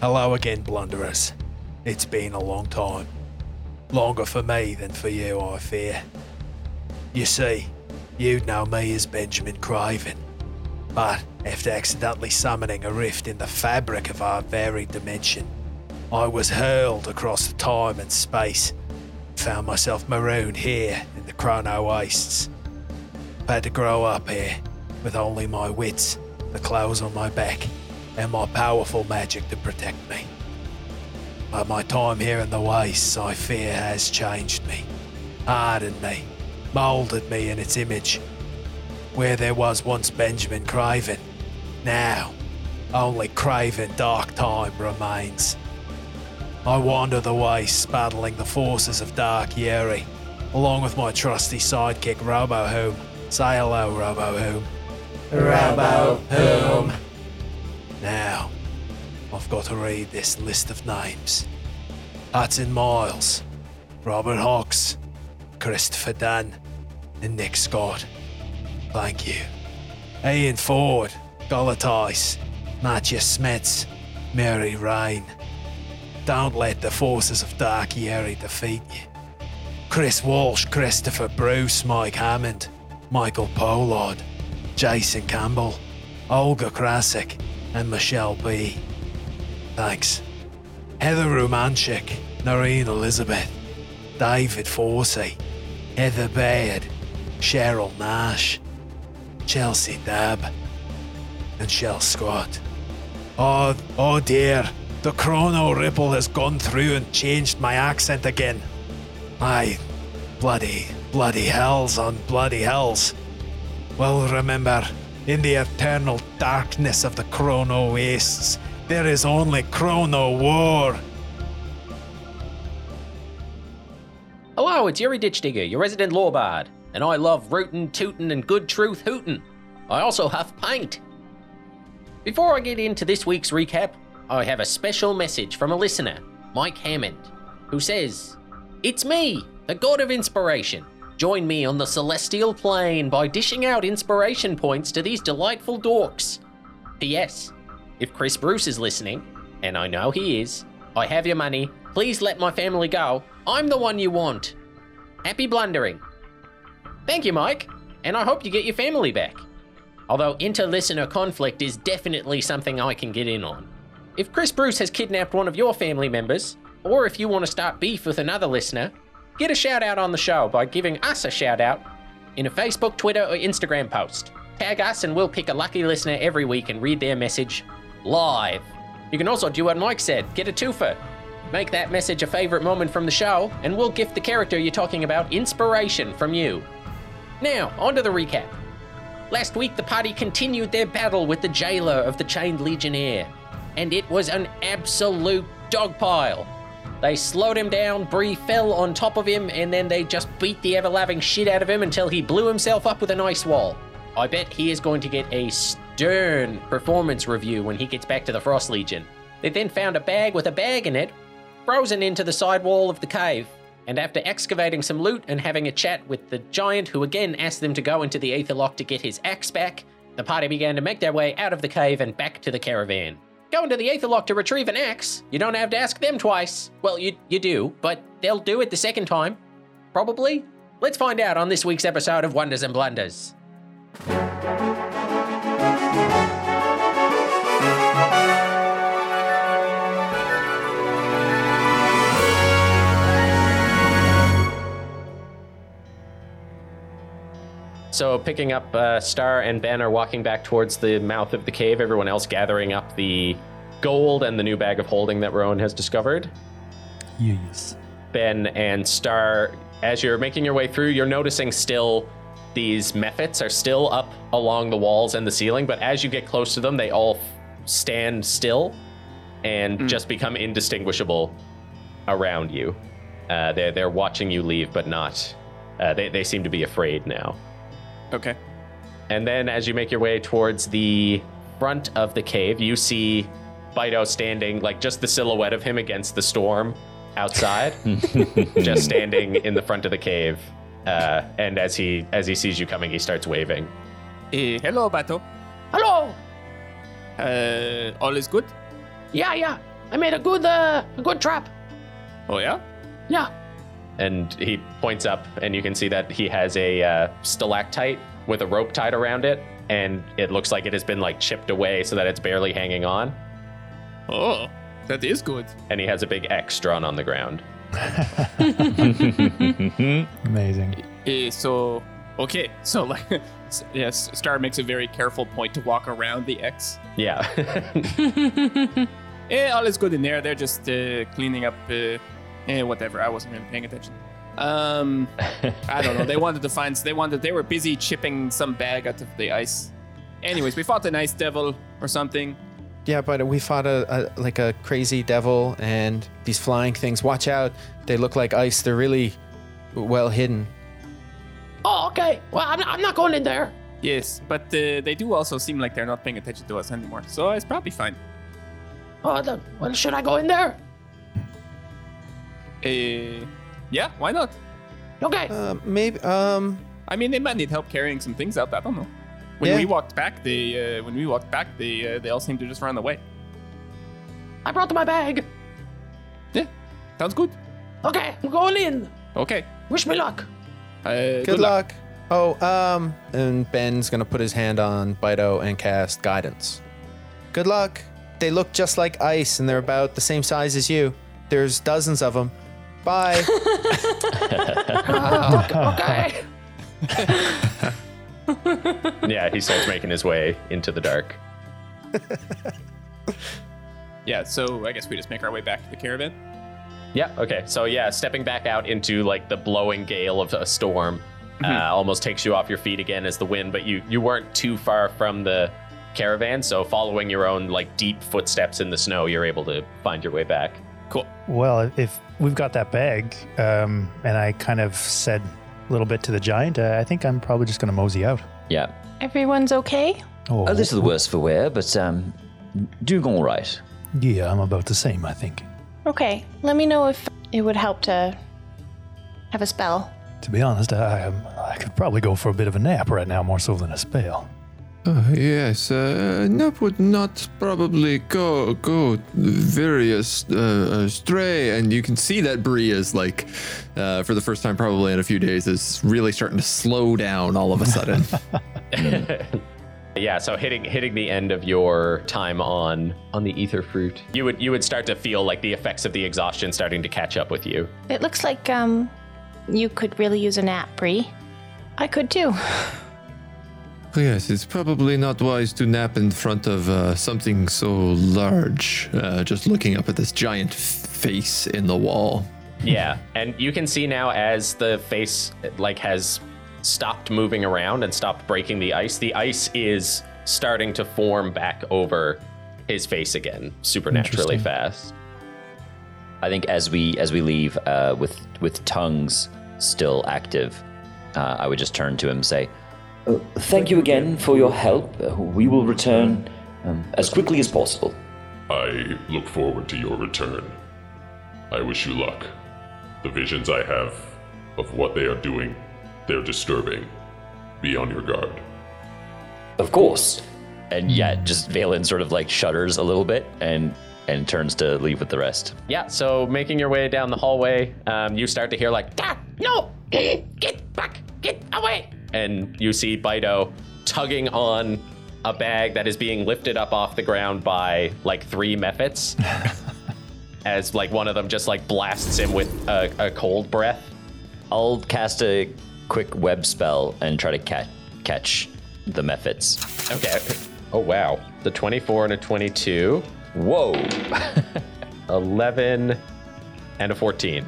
Hello again, blunderers. It's been a long time. Longer for me than for you, I fear. You see, you'd know me as Benjamin Craven. But after accidentally summoning a rift in the fabric of our varied dimension, I was hurled across time and space. Found myself marooned here in the Chrono Wastes. I Had to grow up here with only my wits, the clothes on my back, and my powerful magic to protect me. But my time here in the wastes, I fear, has changed me, hardened me, moulded me in its image. Where there was once Benjamin Craven, now only Craven Dark Time remains. I wander the wastes, battling the forces of Dark Yeri, along with my trusty sidekick Robo Robohoom. Say hello, Robohoom. Robohoom. Now, I've got to read this list of names. Hudson Miles, Robert Hawks, Christopher Dunn, and Nick Scott. Thank you. Ian Ford, Galatais, Matthew Smets, Mary Rain. Don't let the forces of Dark Yeri defeat you. Chris Walsh, Christopher Bruce, Mike Hammond, Michael Pollard, Jason Campbell, Olga Krasik, and Michelle B. Thanks. Heather Romanchik, Noreen Elizabeth, David Forsey, Heather Baird, Cheryl Nash, Chelsea Dab, and Shell Scott. Oh, oh dear, the chrono ripple has gone through and changed my accent again. Aye, bloody, bloody hells on bloody hells. Well, remember, in the eternal darkness of the chrono wastes, there is only chrono war. Hello, it's Yuri Ditch Digger, your resident law bard, and I love rootin', tootin', and good truth hootin'. I also have paint. Before I get into this week's recap, I have a special message from a listener, Mike Hammond, who says, It's me, the god of inspiration. Join me on the celestial plane by dishing out inspiration points to these delightful dorks. P.S. If Chris Bruce is listening, and I know he is, I have your money. Please let my family go. I'm the one you want. Happy blundering. Thank you, Mike, and I hope you get your family back. Although inter-listener conflict is definitely something I can get in on. If Chris Bruce has kidnapped one of your family members, or if you want to start beef with another listener, get a shout out on the show by giving us a shout out in a Facebook, Twitter, or Instagram post. Tag us and we'll pick a lucky listener every week and read their message live. You can also do what Mike said get a twofer. Make that message a favorite moment from the show, and we'll gift the character you're talking about inspiration from you. Now, on to the recap. Last week, the party continued their battle with the jailer of the Chained Legionnaire, and it was an absolute dogpile. They slowed him down, Bree fell on top of him, and then they just beat the ever loving shit out of him until he blew himself up with an ice wall. I bet he is going to get a stern performance review when he gets back to the Frost Legion. They then found a bag with a bag in it, frozen into the side wall of the cave, and after excavating some loot and having a chat with the giant who again asked them to go into the Aetherlock to get his axe back, the party began to make their way out of the cave and back to the caravan. Going to the Aetherlock to retrieve an axe, you don't have to ask them twice. Well, you, you do, but they'll do it the second time. Probably. Let's find out on this week's episode of Wonders and Blunders. So, picking up uh, Star and Ben are walking back towards the mouth of the cave, everyone else gathering up the gold and the new bag of holding that Rowan has discovered. Yes. Ben and Star, as you're making your way through, you're noticing still these mephits are still up along the walls and the ceiling, but as you get close to them, they all f- stand still and just become indistinguishable around you. Uh, they're, they're watching you leave, but not. Uh, they, they seem to be afraid now. Okay. And then as you make your way towards the front of the cave, you see Bido standing, like just the silhouette of him against the storm outside, just standing in the front of the cave. Uh, and as he as he sees you coming, he starts waving. Eh, hello, Bato. Hello. Uh, all is good? Yeah, yeah. I made a good, uh, a good trap. Oh yeah. Yeah. And he points up, and you can see that he has a uh, stalactite with a rope tied around it, and it looks like it has been like chipped away so that it's barely hanging on. Oh, that is good. And he has a big X drawn on the ground. Amazing. Eh, so okay, so like yes, Star makes a very careful point to walk around the X. Yeah. Eh, all is good in there. They're just uh, cleaning up. Uh, eh, whatever. I wasn't really paying attention. Um, I don't know. They wanted to find. They wanted. They were busy chipping some bag out of the ice. Anyways, we fought an ice devil or something. Yeah, but we fought a, a like a crazy devil and these flying things. Watch out! They look like ice. They're really well hidden. Oh, okay. Well, I'm, I'm not going in there. Yes, but uh, they do also seem like they're not paying attention to us anymore. So it's probably fine. Oh, the, well, should I go in there? Uh, yeah, why not? Okay. Uh, maybe. Um. I mean, they might need help carrying some things out. I don't know. When Yeah. we walked back, they uh, when we walked back, they uh, they all seemed to just run away. I brought my bag. Yeah, sounds good. Okay, I'm going in. Okay. Wish me luck. Uh, Good, luck. Oh, um. And Ben's gonna put his hand on Bido and cast guidance. Good luck. They look just like ice, and they're about the same size as you. There's dozens of them. Bye. Uh, okay. yeah, he starts making his way into the dark. Yeah. So I guess we just make our way back to the caravan. Yeah, okay. So, yeah, stepping back out into like the blowing gale of a storm uh, almost takes you off your feet again as the wind, but you, you weren't too far from the caravan. So, following your own like deep footsteps in the snow, you're able to find your way back. Cool. Well, if we've got that bag, um, and I kind of said a little bit to the giant, uh, I think I'm probably just going to mosey out. Yeah, Everyone's okay? Oh, a little the worse for wear, but um, doing all right. yeah, I'm about the same, I think. Okay. Let me know if it would help to have a spell. To be honest, I, um, I could probably go for a bit of a nap right now, more so than a spell. Uh, yes, uh, Nap would not probably go go very ast- uh, astray, and you can see that Bree is like, uh, for the first time probably in a few days, is really starting to slow down all of a sudden. Yeah, so hitting hitting the end of your time on on the ether fruit, you would you would start to feel like the effects of the exhaustion starting to catch up with you. It looks like um you could really use a nap, Bree. I could too. Yes, it's probably not wise to nap in front of uh, something so large. Uh, just looking up at this giant f- face in the wall. Yeah, and you can see now as the face like has stopped moving around and stopped breaking the ice, the ice is starting to form back over his face again, supernaturally Interesting. fast. I think as we as we leave, uh, with with tongues still active, uh, I would just turn to him and say, "Uh, "Thank you again for your help. Uh, we will return um, as quickly as possible." I look forward to your return. I wish you luck. The visions I have of what they are doing, they're disturbing. Be on your guard. Of course. And yeah, just Valen sort of like shudders a little bit and and turns to leave with the rest. Yeah, so making your way down the hallway, um, you start to hear like, Ah, no! Get back! Get away! And you see Bido tugging on a bag that is being lifted up off the ground by like three mephits. as like one of them just like blasts him with a, a cold breath. I'll cast a quick web spell and try to catch catch the mephits. Okay. Oh wow. The 24 and a 22, Whoa! 11 and a 14.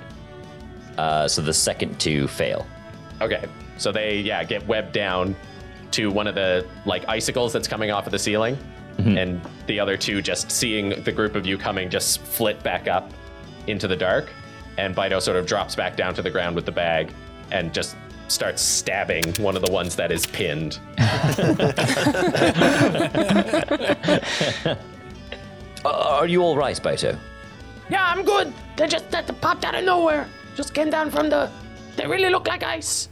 Uh, so the second two fail. Okay. So they yeah, get webbed down to one of the like icicles that's coming off of the ceiling. And the other two just seeing the group of you coming just flit back up into the dark. And Bido sort of drops back down to the ground with the bag and just starts stabbing one of the ones that is pinned. Uh, are you all right, Baito? Yeah, I'm good. They just that popped out of nowhere. Just came down from the. They really look like ice.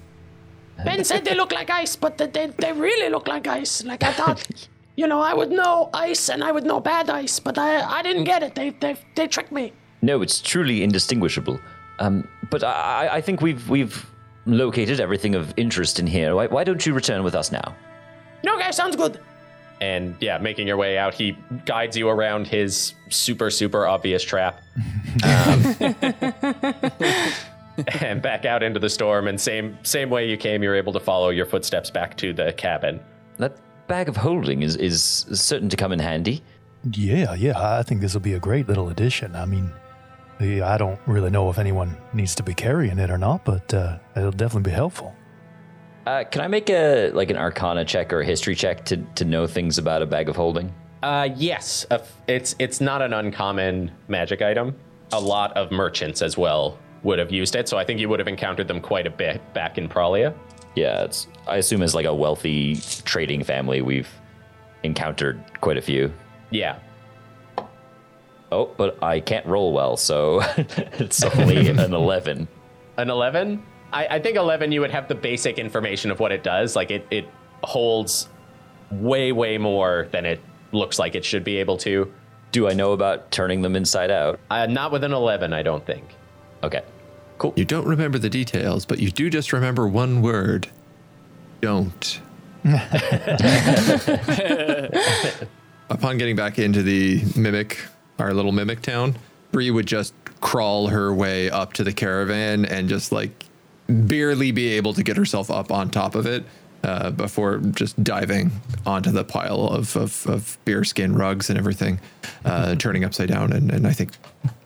Ben said they look like ice, but they, they, they really look like ice. Like I thought. you know, I would know ice and I would know bad ice, but I, I didn't get it. They, they, they tricked me. No, it's truly indistinguishable. Um, but I, I think we've we've located everything of interest in here. Why, why don't you return with us now? Okay, sounds good. And yeah, making your way out, he guides you around his super, super obvious trap. Um, and back out into the storm. And same same way you came, you're able to follow your footsteps back to the cabin. That bag of holding is, is certain to come in handy. Yeah, yeah. I think this will be a great little addition. I mean, I don't really know if anyone needs to be carrying it or not, but uh, it'll definitely be helpful. Uh, can I make a like an Arcana check or a history check to, to know things about a bag of holding? Uh, yes, uh, it's it's not an uncommon magic item. A lot of merchants as well would have used it, so I think you would have encountered them quite a bit back in Pralia. Yeah, it's I assume as like a wealthy trading family, we've encountered quite a few. Yeah. Oh, but I can't roll well, so it's only an eleven. An 11? I, I think 11 you would have the basic information of what it does. Like it, it holds way, way more than it looks like it should be able to. Do I know about turning them inside out? Uh, not with an 11, I don't think. Okay. Cool. You don't remember the details, but you do just remember one word. Don't. Upon getting back into the mimic, our little mimic town, Bree would just crawl her way up to the caravan and just like barely be able to get herself up on top of it uh, before just diving onto the pile of, of, of bearskin rugs and everything, uh, turning upside down and, and I think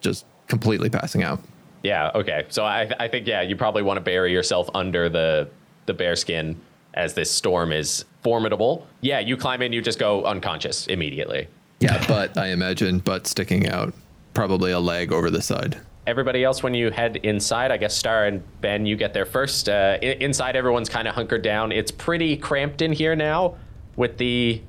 just completely passing out. Yeah, okay. So I, I think, yeah, you probably want to bury yourself under the, the bearskin as this storm is formidable. Yeah, you climb in, you just go unconscious immediately. Yeah, but I imagine butt sticking out, probably a leg over the side. Everybody else, when you head inside, I guess Star and Ben, you get there first. Uh, i- inside, everyone's kind of hunkered down. It's pretty cramped in here now with the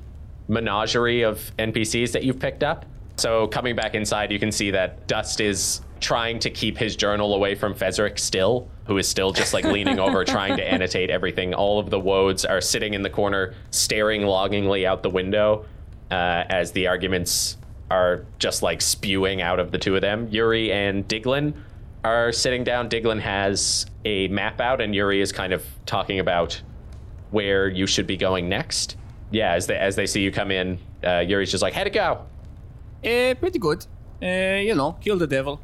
menagerie of NPCs that you've picked up. So, coming back inside, you can see that Dust is trying to keep his journal away from Fezric still, who is still just like leaning over, trying to annotate everything. All of the woads are sitting in the corner, staring longingly out the window uh, as the arguments are just like spewing out of the two of them. Yuri and Diglin are sitting down. Diglin has a map out, and Yuri is kind of talking about where you should be going next. Yeah, as they as they see you come in, uh, Yuri's just like, "How'd it go?" Eh, pretty good. Eh, you know, kill the devil.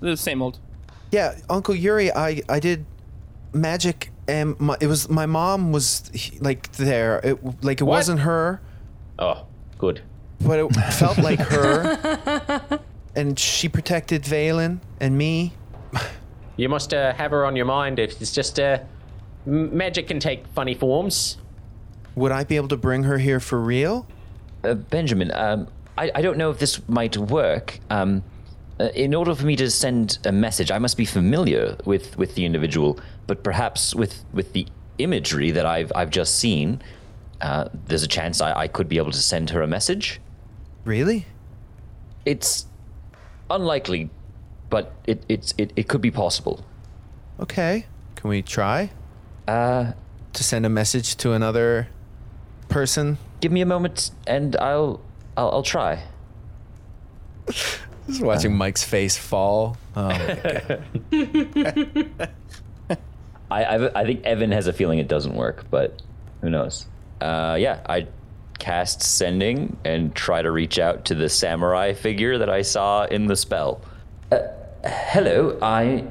The same old. Yeah, Uncle Yuri, I I did magic, and my, it was my mom was like there. It like it What? wasn't her, Oh, good. but it felt like her, and she protected Valen and me. You must uh, have her on your mind. If it's just uh, magic can take funny forms. Would I be able to bring her here for real? Uh, Benjamin, um, I, I don't know if this might work. Um, uh, in order for me to send a message, I must be familiar with, with the individual, but perhaps with, with the imagery that I've, I've just seen, uh, there's a chance I, I could be able to send her a message. Really? It's unlikely, but it, it's, it, it could be possible. Okay. Can we try Uh, to send a message to another person? give me a moment and I'll, I'll, I'll try. Just watching Mike's face fall. Oh. I, I, I think Evan has a feeling it doesn't work, but who knows? Uh, yeah, I cast sending and try to reach out to the samurai figure that I saw in the spell. Uh, hello, I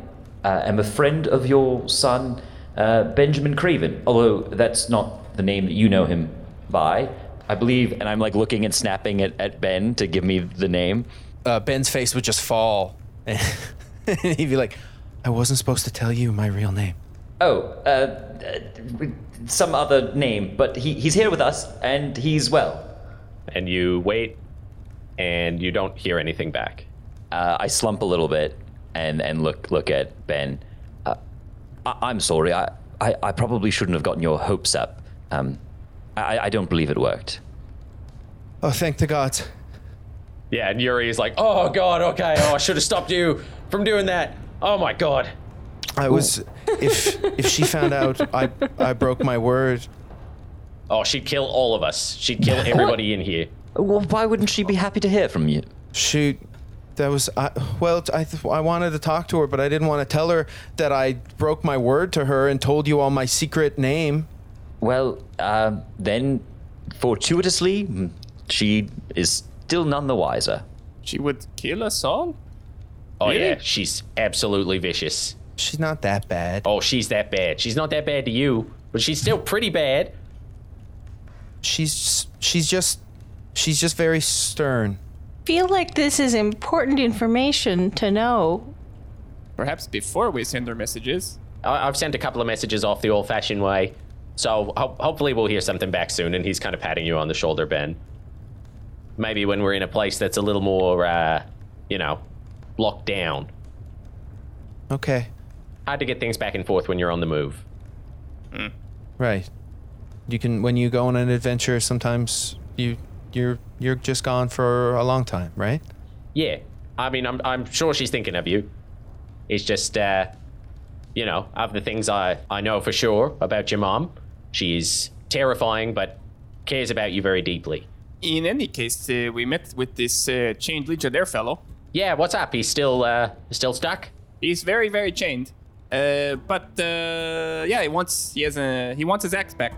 uh, am a friend of your son, uh, Benjamin Craven. Although that's not the name that you know him by, I believe. And I'm like looking and snapping at, at Ben to give me the name. uh, Ben's face would just fall, and he'd be like, "I wasn't supposed to tell you my real name." Oh, uh, uh, some other name, but he, he's here with us and he's well. And you wait, and you don't hear anything back. Uh, I slump a little bit and, and look look at Ben. Uh, I, I'm sorry. I, I, I probably shouldn't have gotten your hopes up. Um, I, I don't believe it worked. Oh, thank the gods! Yeah, and Yuri is like, "Oh God, okay. Oh, I should have stopped you from doing that. Oh my God." I was. if if she found out I I broke my word, Oh, she'd kill all of us. She'd kill everybody in here. Well, why wouldn't she be happy to hear from you? Shoot. That was I, well. I th- I wanted to talk to her, but I didn't want to tell her that I broke my word to her and told you all my secret name. Well, uh, then, fortuitously, she is still none the wiser. She would kill us all? Oh Really? yeah, she's absolutely vicious. She's not that bad. Oh, she's that bad. She's not that bad to you, but she's still pretty bad. She's she's just she's just very stern. Feel like this is important information to know. Perhaps before we send her messages. I- I've sent a couple of messages off the old-fashioned way, so ho- hopefully we'll hear something back soon. And he's kind of patting you on the shoulder, Ben. Maybe when we're in a place that's a little more, uh, you know, locked down. Okay. Hard to get things back and forth when you're on the move. Right. You can when you go on an adventure. Sometimes you you're you're just gone for a long time, right? Yeah, I mean, I'm I'm sure she's thinking of you. It's just, uh, you know, of the things I I know for sure about your mom, she's terrifying, but cares about you very deeply. In any case, uh, we met with this uh, chained legionnaire fellow. Yeah, what's up? He's still uh still stuck. He's very, very chained. Uh, but uh, yeah, he wants he has a he wants his axe back.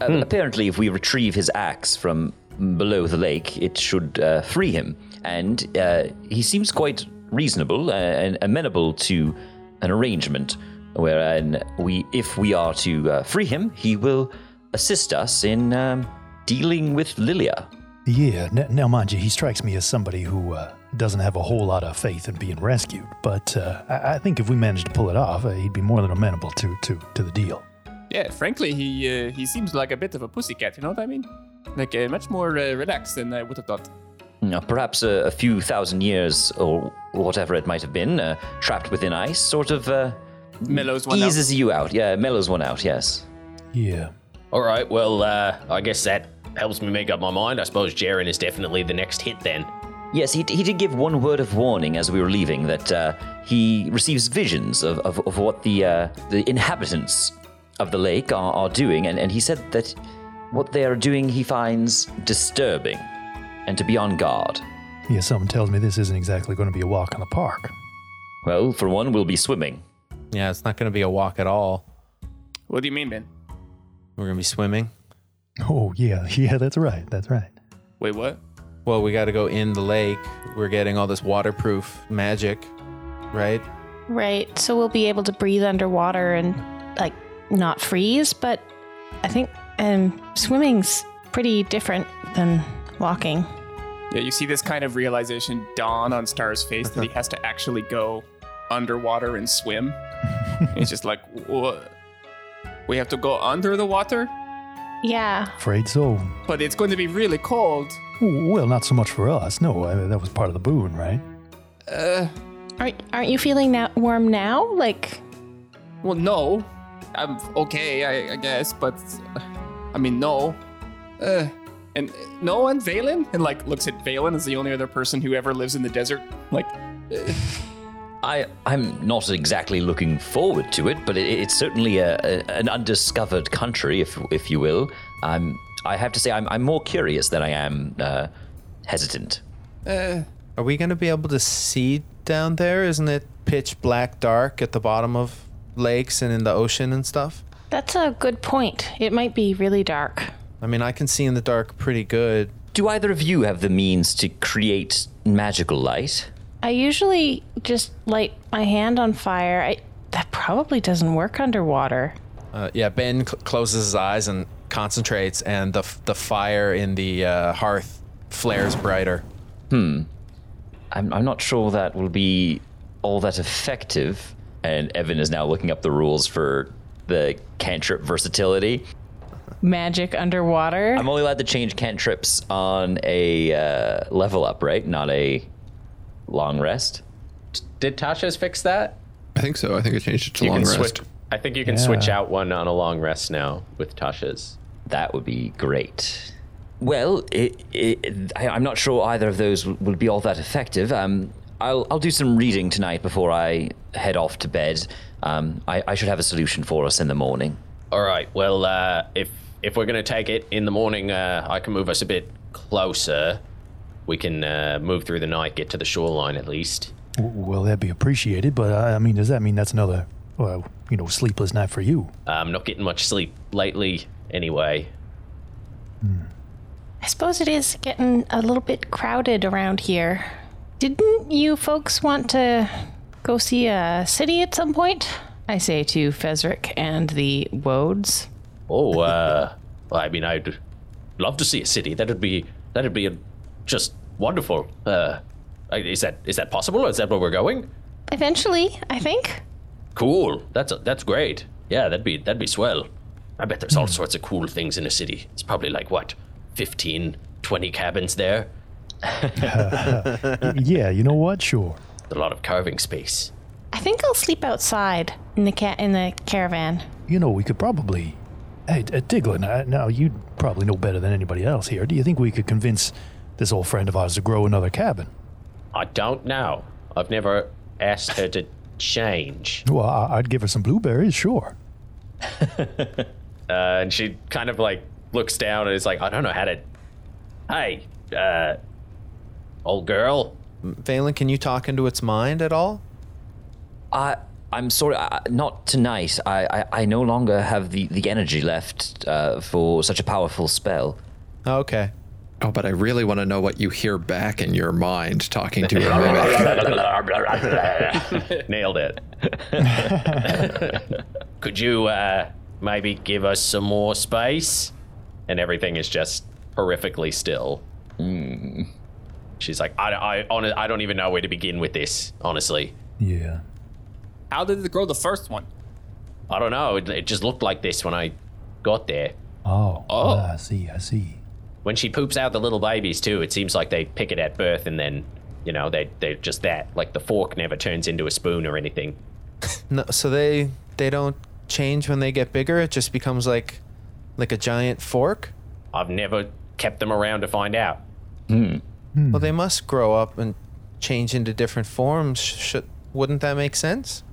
Uh, Apparently, if we retrieve his axe from below the lake, it should uh, free him. And uh, he seems quite reasonable uh, and amenable to an arrangement wherein we, if we are to uh, free him, he will assist us in um, dealing with Lilia. Yeah, n- now mind you, he strikes me as somebody who uh, doesn't have a whole lot of faith in being rescued. But uh, I-, I think if we managed to pull it off, uh, he'd be more than amenable to to, to the deal. Yeah, frankly, he uh, he seems like a bit of a pussycat. You know what I mean? Like uh, much more uh, relaxed than I would have thought. Now, perhaps a, a few thousand years or whatever it might have been, uh, trapped within ice, sort of uh, Mellows one out. eases you out. Yeah, mellows one out. Yes. Yeah. All right, well, uh, I guess that helps me make up my mind. I suppose Jaren is definitely the next hit then. Yes, he, he did give one word of warning as we were leaving that uh, he receives visions of, of, of what the uh, the inhabitants of the lake are, are doing, and, and he said that what they are doing he finds disturbing, and to be on guard. Yeah, something tells me this isn't exactly going to be a walk in the park. Well, for one, we'll be swimming. Yeah, it's not going to be a walk at all. What do you mean, Ben? We're going to be swimming. Oh, yeah, yeah, that's right, that's right. Wait, what? Well, we got to go in the lake. We're getting all this waterproof magic, right? Right. So we'll be able to breathe underwater and like not freeze, but I think um swimming's pretty different than walking. Yeah, you see this kind of realization dawn on Star's face that he has to actually go underwater and swim. He's just like, what? We have to go under the water, Yeah. Afraid so. but it's going to be really cold. Well, not so much for us. No, I that was part of the boon, right? Uh, Aren't aren't you feeling that warm now? Like well, no, I'm okay, I, I guess, but uh, I mean, no. Uh, and uh, no one, Valen, and like looks at Valen as the only other person who ever lives in the desert. Like, uh, I, I'm not exactly looking forward to it, but it, it's certainly a, a, an undiscovered country, if, if you will. I'm, I have to say, I'm, I'm more curious than I am uh, hesitant. uh, Are we going to be able to see down there? Isn't it pitch black dark at the bottom of lakes and in the ocean and stuff? that's a good point. It might be really dark. I mean, I can see in the dark pretty good. Do either of you have the means to create magical light? I usually just light my hand on fire. I that probably doesn't work underwater. Uh, yeah, Ben cl- closes his eyes and concentrates, and the f- the fire in the uh, hearth flares brighter. Hmm. I'm, I'm not sure that will be all that effective. And Evan is now looking up the rules for the cantrip versatility. Magic underwater. I'm only allowed to change cantrips on a uh, level up, right? Not a long rest. Did Tasha's fix that? I think so. I think I changed it to You long rest. switch. I think you can switch out one on a long rest now with Tasha's. That would be great. Well, it, it, I, I'm not sure either of those will, will be all that effective. Um, I'll, I'll do some reading tonight before I head off to bed. Um, I, I should have a solution for us in the morning. All right. Well, uh, if if we're gonna take it in the morning, uh, I can move us a bit closer. We can uh, move through the night, get to the shoreline at least. Well, that'd be appreciated, but uh, I mean, does that mean that's another, well, you know, sleepless night for you? I'm not getting much sleep lately, anyway. I suppose it is getting a little bit crowded around here. Didn't you folks want to go see a city at some point? I say to Fezric and the Wodes. Oh, uh, I mean, I'd love to see a city. That'd be that'd be just wonderful. Uh, is that is that possible? Is that where we're going? Eventually, I think. Cool. That's a, that's great. Yeah, that'd be that'd be swell. I bet there's all sorts of cool things in a city. It's probably like what, 15, 20 cabins there. yeah, you know what? Sure. A lot of carving space. I think I'll sleep outside in the ca- in the caravan. You know, we could probably. Hey, uh, Diglin, uh, now you'd probably know better than anybody else here. Do you think we could convince this old friend of ours to grow another cabin? I don't know. I've never asked her to change. Well, I- I'd give her some blueberries, sure. Uh, and she kind of like looks down and is like, I don't know how to. Hey, uh, old girl. Valen, can you talk into its mind at all? I I'm sorry, I, not tonight. I, I I no longer have the the energy left uh, for such a powerful spell. Okay. Oh, but I really want to know what you hear back in your mind talking to your mimic. Nailed it. Could you uh, maybe give us some more space? And everything is just horrifically still. She's like, I, I, hon- I don't even know where to begin with this, honestly. Yeah. How did it grow the first one? I don't know. It, it just looked like this when I got there. Oh. Oh. I see, I see. When she poops out the little babies, too, it seems like they pick it at birth and then, you know, they, they're just that. Like the fork never turns into a spoon or anything. No, so they they don't change when they get bigger. It just becomes like like a giant fork. I've never kept them around to find out. Hmm. Well, they must grow up and change into different forms. Should wouldn't that make sense?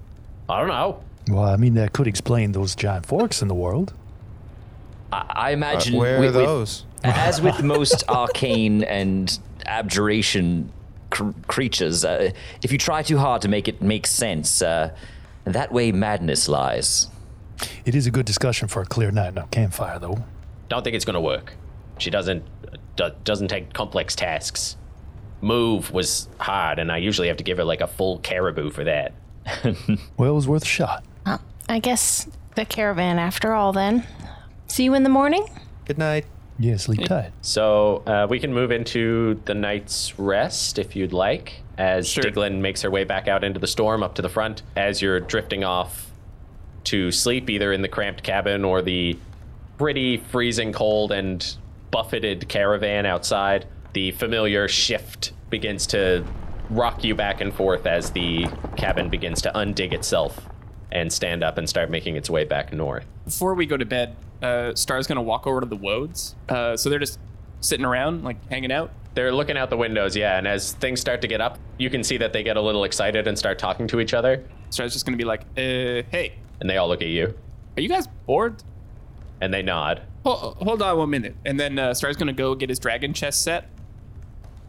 I don't know. Well, I mean, that could explain those giant forks in the world. I, I imagine Uh, Where are with- with- those? as with most arcane and abjuration cr- creatures, uh, if you try too hard to make it make sense, uh, that way madness lies. It is a good discussion for a clear night on a campfire, though. Don't think it's gonna work. She doesn't do, doesn't take complex tasks. Move was hard, and I usually have to give her like a full caribou for that. Well, it was worth a shot. Well, I guess the caravan after all then. See you in the morning? Good night. Yeah, sleep tight. So uh, we can move into the night's rest if you'd like, as Sure. Diglin makes her way back out into the storm up to the front. As you're drifting off to sleep, either in the cramped cabin or the pretty freezing cold and buffeted caravan outside, the familiar shift begins to rock you back and forth as the cabin begins to undig itself and stand up and start making its way back north. Before we go to bed, uh, Star's gonna walk over to the Wodes. Uh, so they're just sitting around, like hanging out. They're looking out the windows, yeah, and as things start to get up, you can see that they get a little excited and start talking to each other, Star's just gonna be like, uh, "Hey, and they all look at you, are you guys bored? and they nod. Hold, hold on one minute." And then uh, Star's gonna go get his dragon chest set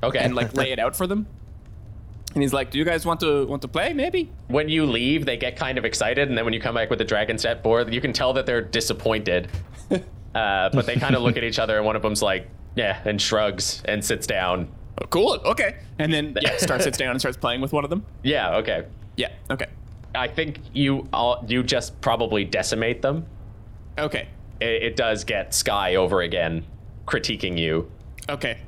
Okay. and like lay it out for them. And he's like, "Do you guys want to want to play? Maybe." when you leave, they get kind of excited, and then when you come back with the dragon set board, you can tell that they're disappointed. uh, but they kind of look at each other, and one of them's like, "Yeah," and shrugs and sits down. Oh, cool. Okay. And then yeah, Star sits down and starts playing with one of them. Yeah, okay. Yeah. Okay. I think you all you just probably decimate them. Okay. It, it does get Sky over again critiquing you. Okay.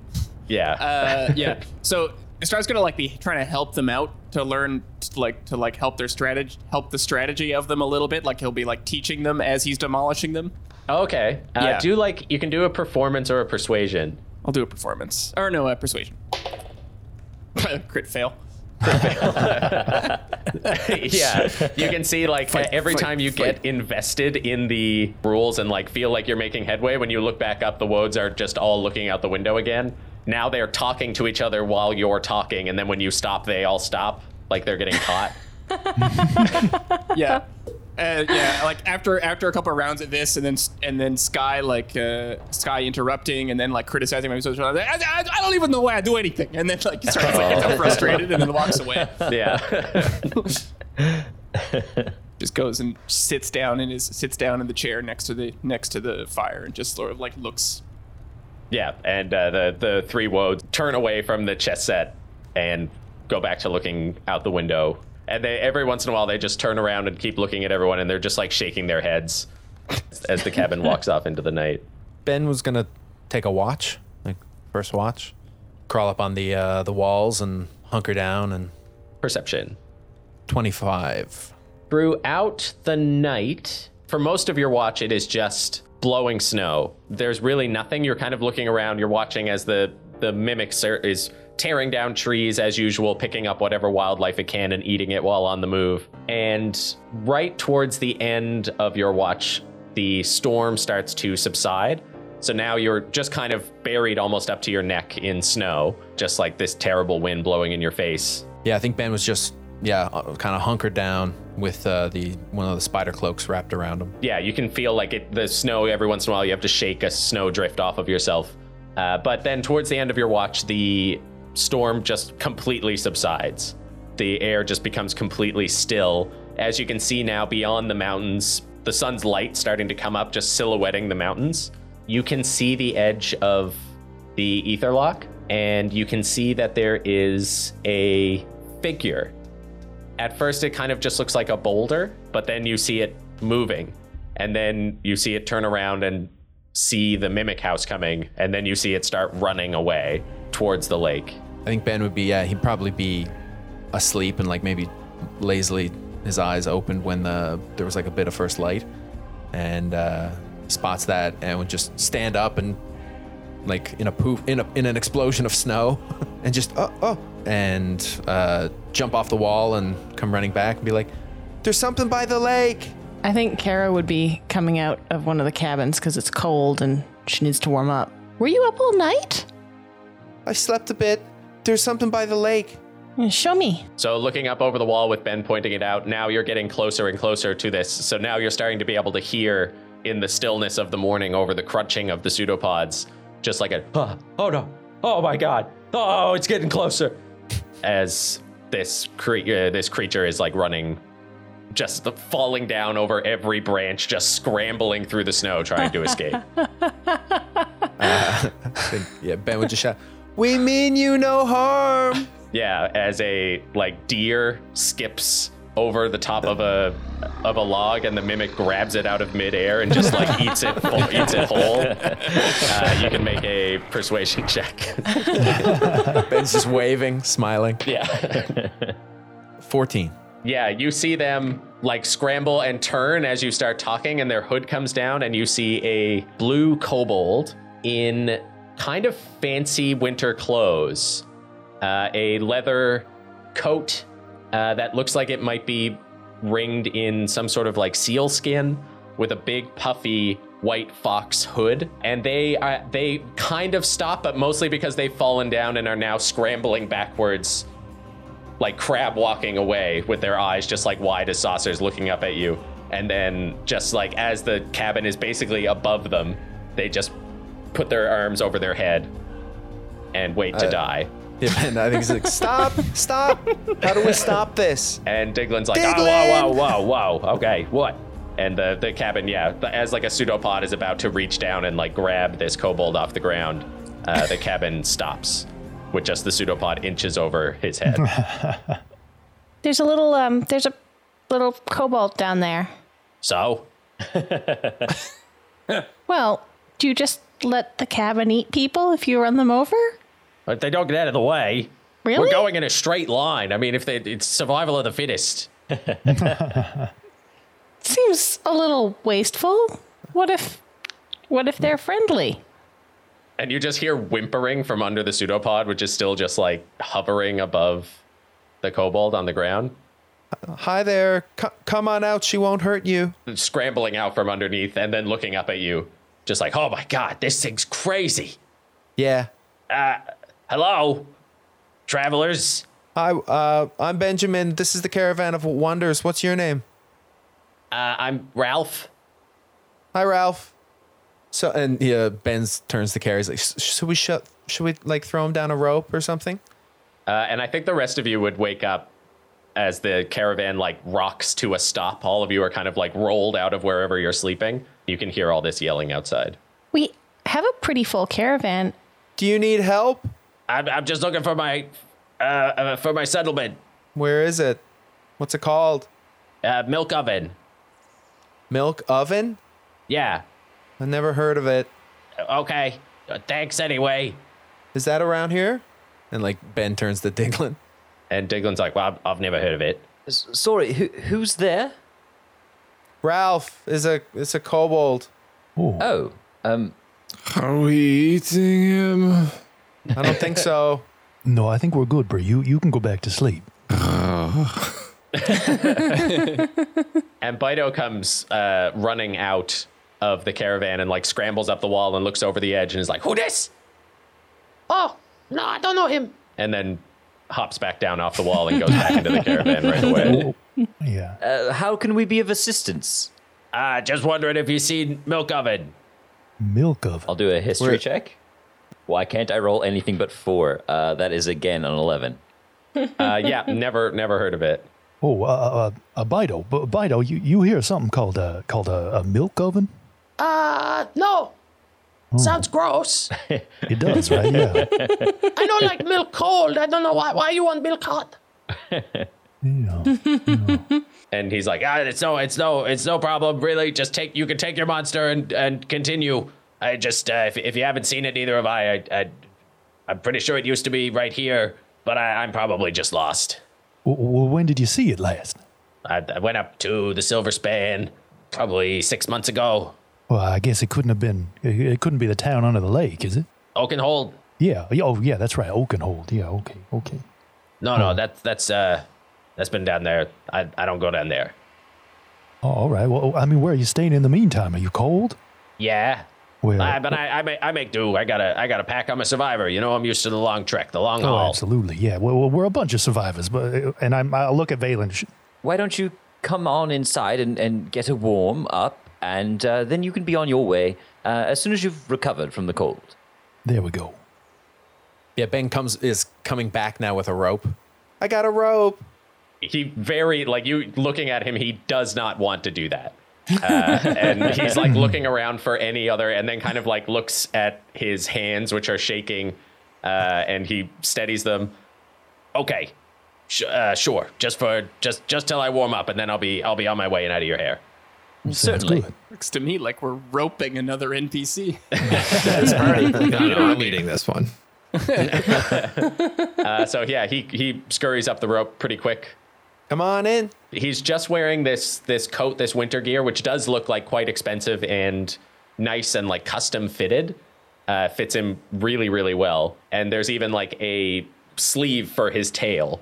Yeah. Uh, yeah. So Star's gonna like be trying to help them out to learn to, like to like help their strategy, help the strategy of them a little bit. Like he'll be like teaching them as he's demolishing them. okay. Uh, yeah. Do like you can do a performance or a persuasion. I'll do a performance or no, a persuasion. Crit fail. yeah, you can see like every fight, time you fight. get invested in the rules and like feel like you're making headway. When you look back up, the wodes are just all looking out the window again. Now they're talking to each other while you're talking, and then when you stop, they all stop, like they're getting caught. yeah. Uh, yeah, like after after a couple of rounds of this, and then and then Sky like uh, Sky interrupting, and then like criticizing my social. I, I, I don't even know why I do anything, and then like starts like gets frustrated, and then walks away. Yeah. Just goes and sits down in his sits down in the chair next to the next to the fire, and just sort of like looks. Yeah, and uh, the the three woads turn away from the chess set and go back to looking out the window. And they every once in a while they just turn around and keep looking at everyone, and they're just like shaking their heads as the cabin walks off into the night. Ben was gonna take a watch, like first watch, crawl up on the uh, the walls and hunker down and Perception. twenty five. Throughout the night, for most of your watch, it is just blowing snow. There's really nothing. You're kind of looking around. You're watching as the the mimic is tearing down trees as usual, picking up whatever wildlife it can and eating it while on the move. And right towards the end of your watch, the storm starts to subside. So now you're just kind of buried almost up to your neck in snow, just like this terrible wind blowing in your face. Yeah, I think Ben was just yeah, kind of hunkered down with uh, the one of the spider cloaks wrapped around him. yeah, you can feel like it, the snow every once in a while. You have to shake a snow drift off of yourself. Uh, but then towards the end of your watch, the storm just completely subsides. The air just becomes completely still. As you can see now, beyond the mountains, the sun's light starting to come up, just silhouetting the mountains. You can see the edge of the Etherlock, and you can see that there is a figure at first it kind of just looks like a boulder, but then you see it moving. And then you see it turn around and see the mimic house coming, and then you see it start running away towards the lake. I think Ben would be yeah, he'd probably be asleep and like maybe lazily his eyes opened when the there was like a bit of first light, and uh, spots that and would just stand up and like in a poof in a in an explosion of snow, and just oh oh and uh, jump off the wall and come running back and be like, "There's something by the lake." I think Kara would be coming out of one of the cabins because it's cold and she needs to warm up. Were you up all night? I slept a bit. There's something by the lake. Yeah, Show me. So, looking up over the wall with Ben pointing it out, now you're getting closer and closer to this. So, now you're starting to be able to hear in the stillness of the morning over the crunching of the pseudopods, just like a, "Ah, oh no, oh my god, oh, it's getting closer. As this, cre- uh, this creature is like running, just falling down over every branch, just scrambling through the snow trying to escape. I think yeah, Ben would just shout, "We mean you no harm." Yeah, as a like deer skips over the top of a of a log and the mimic grabs it out of midair and just like eats it full, eats it whole. Uh, you can make a persuasion check. Ben's just waving, smiling. Yeah. Fourteen. Yeah, you see them like scramble and turn as you start talking, and their hood comes down, and you see a blue kobold in kind of fancy winter clothes, uh, a leather coat uh, that looks like it might be ringed in some sort of like seal skin with a big puffy white fox hood. And they uh, they kind of stop but mostly because they've fallen down and are now scrambling backwards like crab walking away with their eyes just like wide as saucers looking up at you. And then just like as the cabin is basically above them they just put their arms over their head and wait to Uh, die Yeah, Ben, I think he's like, "Stop! Stop! How do we stop this?" and Diglin's like Diglin! oh, whoa whoa whoa whoa okay what and the the cabin yeah as like a pseudopod is about to reach down and like grab this kobold off the ground uh, the cabin stops with just the pseudopod inches over his head There's a little um there's a little kobold down there. so Well, do you just let the cabin eat people if you run them over? But they don't get out of the way. Really? We're going in a straight line. I mean, if they, it's survival of the fittest. Seems a little wasteful. What if what if they're friendly? And you just hear whimpering from under the pseudopod, which is still just like hovering above the kobold on the ground, Hi there. C- come on out. She won't hurt you. scrambling out from underneath and then looking up at you, just like, oh my god, this thing's crazy. Yeah. Uh, Hello, travelers. Hi, uh, I'm Benjamin. This is the Caravan of Wonders. What's your name? Uh, I'm Ralph. Hi, Ralph. So, and yeah, Ben turns to Carrie. He's like, should we shut? Should we like throw him down a rope or something? Uh, and I think the rest of you would wake up as the caravan like rocks to a stop. All of you are kind of like rolled out of wherever you're sleeping. You can hear all this yelling outside. We have a pretty full caravan. Do you need help? I'm, I'm just looking for my uh, uh, for my settlement. Where is it? What's it called? Uh, milk oven. Milk oven? Yeah. I never heard of it. Okay. Uh, thanks anyway. Is that around here? And like Ben turns to Diglin. And Diglin's like, well, I've, I've never heard of it. S- Sorry, who, who's there? Ralph is a is a kobold. Oh, um, Are we eating him? I don't think so. No, I think we're good, Bree. You you can go back to sleep. And Bido comes uh, running out of the caravan and like scrambles up the wall and looks over the edge and is like, who this? Oh, no, I don't know him. And then hops back down off the wall and goes back into the caravan right away. Yeah. uh, how can we be of assistance? Uh, just wondering if you've seen Milk Oven. Milk of. I'll do a history We're- check. Why can't I roll anything but four? Uh, that is again an 11. Uh, yeah, never, never heard of it. Oh, uh, uh, uh, Bido, B- Bido, you, you hear something called a called a, a milk oven? Uh, no. Sounds gross. It does, right? Yeah. I don't like milk cold. I don't know why. Why you want milk hot? yeah. And he's like, ah, it's no, it's no, it's no problem. Really, just take. You can take your monster and and continue. I just, uh, if, if you haven't seen it, neither have I. I, I I'm pretty sure it used to be right here, but I, I'm probably just lost. Well, when did you see it last? I, I went up to the Silver Span probably six months ago. Well, I guess it couldn't have been. It, couldn't be the town under the lake, is it? Oakenhold. Yeah. yeah, Oh, yeah. That's right. Oakenhold. Yeah. Okay. Okay. No, no, that's that's uh, that's been down there. I I don't go down there. Oh, all right. Well, I mean, where are you staying in the meantime? Are you cold? Yeah. Well, I, but I, I, make, I make do. I gotta, I gotta pack. I'm a survivor. You know, I'm used to the long trek, the long oh, haul. absolutely. Yeah. Well, well, we're a bunch of survivors, but and I'm, I look at Valen. Why don't you come on inside and, and get a warm up, and uh, then you can be on your way uh, as soon as you've recovered from the cold. There we go. Yeah, Ben comes is coming back now with a rope. I got a rope. He very like you looking at him. He does not want to do that. Uh, and he's like looking around for any other, and then kind of like looks at his hands, which are shaking, uh, and he steadies them. Okay, Sh- uh, sure. Just for just just till I warm up, and then I'll be I'll be on my way and out of your hair. Certainly. Good. Looks to me like we're roping another NPC. no, no, I'm eating this one. Uh, so yeah, he he scurries up the rope pretty quick. Come on in. He's just wearing this this coat, this winter gear, which does look like quite expensive and nice and like custom fitted. Uh, fits him really, really well. And there's even like a sleeve for his tail,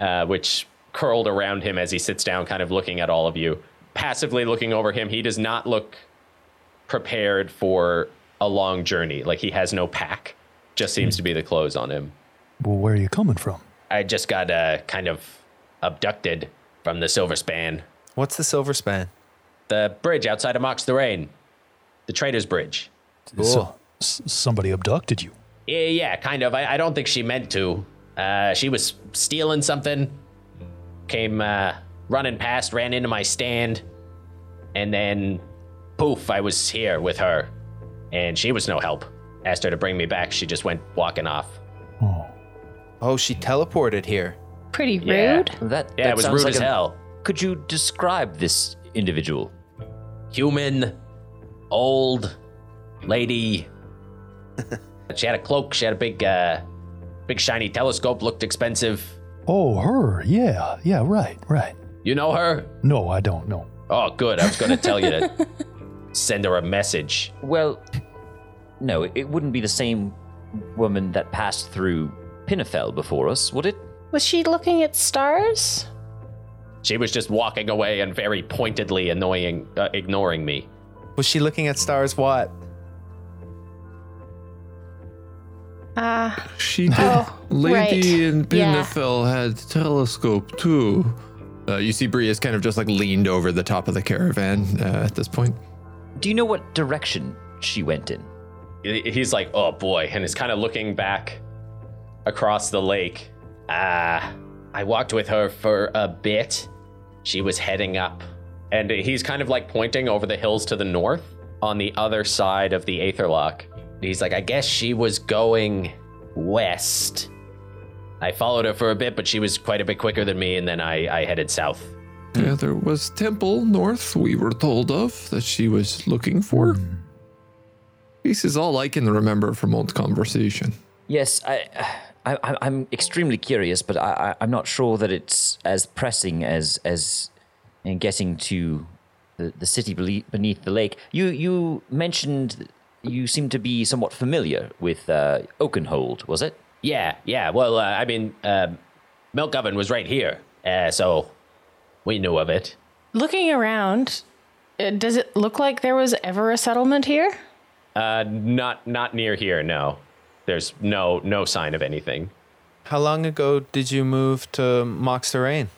uh, which curled around him as he sits down, kind of looking at all of you, passively looking over him. He does not look prepared for a long journey. Like he has no pack. Just seems to be the clothes on him. Well, where are you coming from? I just got uh, kind of abducted from the Silver Span. What's the silver span? The bridge outside of Mox the Rain. The Trader's Bridge. So, s- somebody abducted you. Yeah, yeah, kind of. I, I don't think she meant to. Uh, she was stealing something. Came uh, running past, ran into my stand. And then, poof, I was here with her. And she was no help. Asked her to bring me back. She just went walking off. Oh, Oh, she teleported here. Pretty Yeah. rude. That, Yeah, that it was sounds rude like as a- hell. Could you describe this individual? human, old lady. she had a cloak. She had a big, uh, big shiny telescope. Looked expensive. oh, her. Yeah, yeah. Right, right. You know her? No, I don't know. Oh, good. I was going to tell you to send her a message. Well, no, it wouldn't be the same woman that passed through Pinnefell before us, would it? Was she looking at stars? She was just walking away and very pointedly annoying, uh, ignoring me. Was she looking at stars? What? Uh, She did. Oh, Lady right. in Yeah. Had telescope too. Uh, you see, Bree is kind of just like leaned over the top of the caravan uh, at this point. Do you know what direction she went in? He's like, oh boy, and is kind of looking back across the lake. Ah, I walked with her for a bit. She was heading up. And he's kind of like pointing over the hills to the north on the other side of the Aetherlock. He's like, I guess she was going west. I followed her for a bit, but she was quite a bit quicker than me, and then I, I headed south. Yeah, there was temple north we were told of that she was looking for. This is all I can remember from old conversation. Yes, I, I, I I'm extremely curious, but I, I, I'm not sure that it's as pressing as as in getting to the, the city beneath the lake. You you mentioned you seem to be somewhat familiar with uh, Oakenhold, was it? Yeah, yeah. Well, uh, I mean, uh, Milk Oven was right here, uh, so we knew of it. looking around, uh, does it look like there was ever a settlement here? Uh, not not near here. No, there's no no sign of anything. How long ago did you move to Mox Terrain?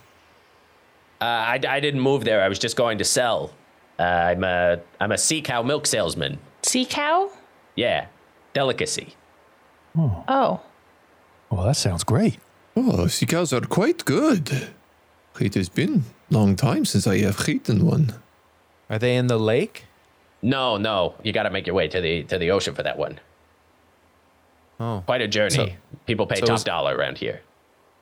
Uh, I, I didn't move there. I was just going to sell. Uh, I'm a I'm a sea cow milk salesman. Sea cow? Yeah, delicacy. Oh, Well, that sounds great. Oh, sea cows are quite good. It has been long time since I have eaten one. Are they in the lake? No, no, you got to make your way to the to the ocean for that one. Oh. Quite a journey. So- People pay so top is- dollar around here.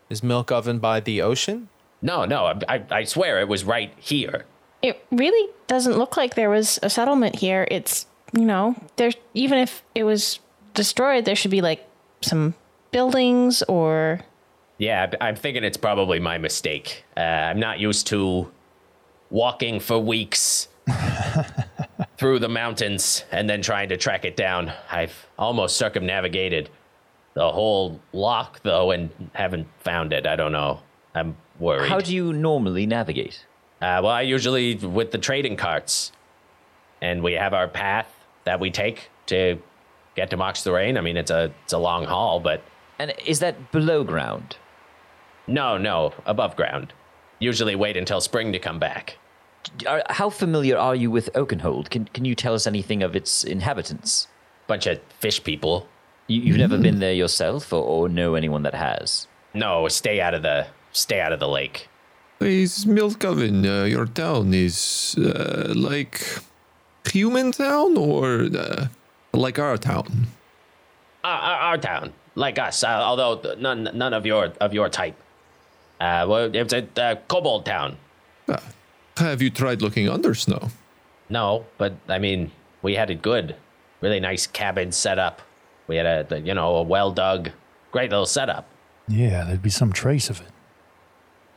Is Milk Oven by the ocean? No, no, I, I, I swear it was right here. it really doesn't look like there was a settlement here. It's, you know, there's even if it was destroyed, there should be like some buildings or Yeah, I- I'm thinking it's probably my mistake. Uh, I'm not used to walking for weeks through the mountains and then trying to track it down. I've almost circumnavigated the whole lock, though, and haven't found it. I don't know. I'm worried. How do you normally navigate? Uh, well, I usually with the trading carts, and we have our path that we take to get to Mox Terrain. I mean, it's a it's a long haul, but And is that below ground? no, no, above ground. Usually wait until spring to come back. Are, how familiar are you with Oakenhold? Can Can you tell us anything of its inhabitants? Bunch of fish people. You, you've never been there yourself, or, or know anyone that has? No, stay out of the stay out of the lake. Is Milk Oven, uh, your town, is uh, like human town or uh, like our town? Our, our, our town, like us, uh, although none none of your of your type. Uh, well, it's a uh, kobold town. Ah, have you tried looking under snow? No, but I mean, we had it good. Really nice cabin set up. We had a, the- you know, a well dug, great little setup. Yeah, there'd be some trace of it.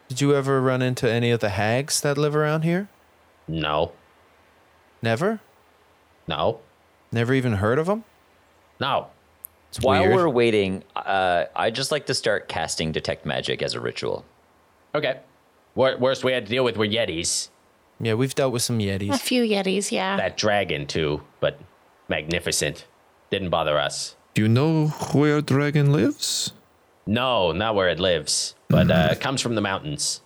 Did you ever run into any of the hags that live around here? No, Never? no, Never even heard of them? no. It's While weird. we're waiting, uh, I'd just like to start casting Detect Magic as a ritual. Okay. Wor- worst we had to deal with were Yetis. Yeah, we've dealt with some Yetis. a few Yetis, yeah. That dragon, too, but magnificent. Didn't bother us. Do you know where dragon lives? No, not where it lives, but uh, it comes from the mountains.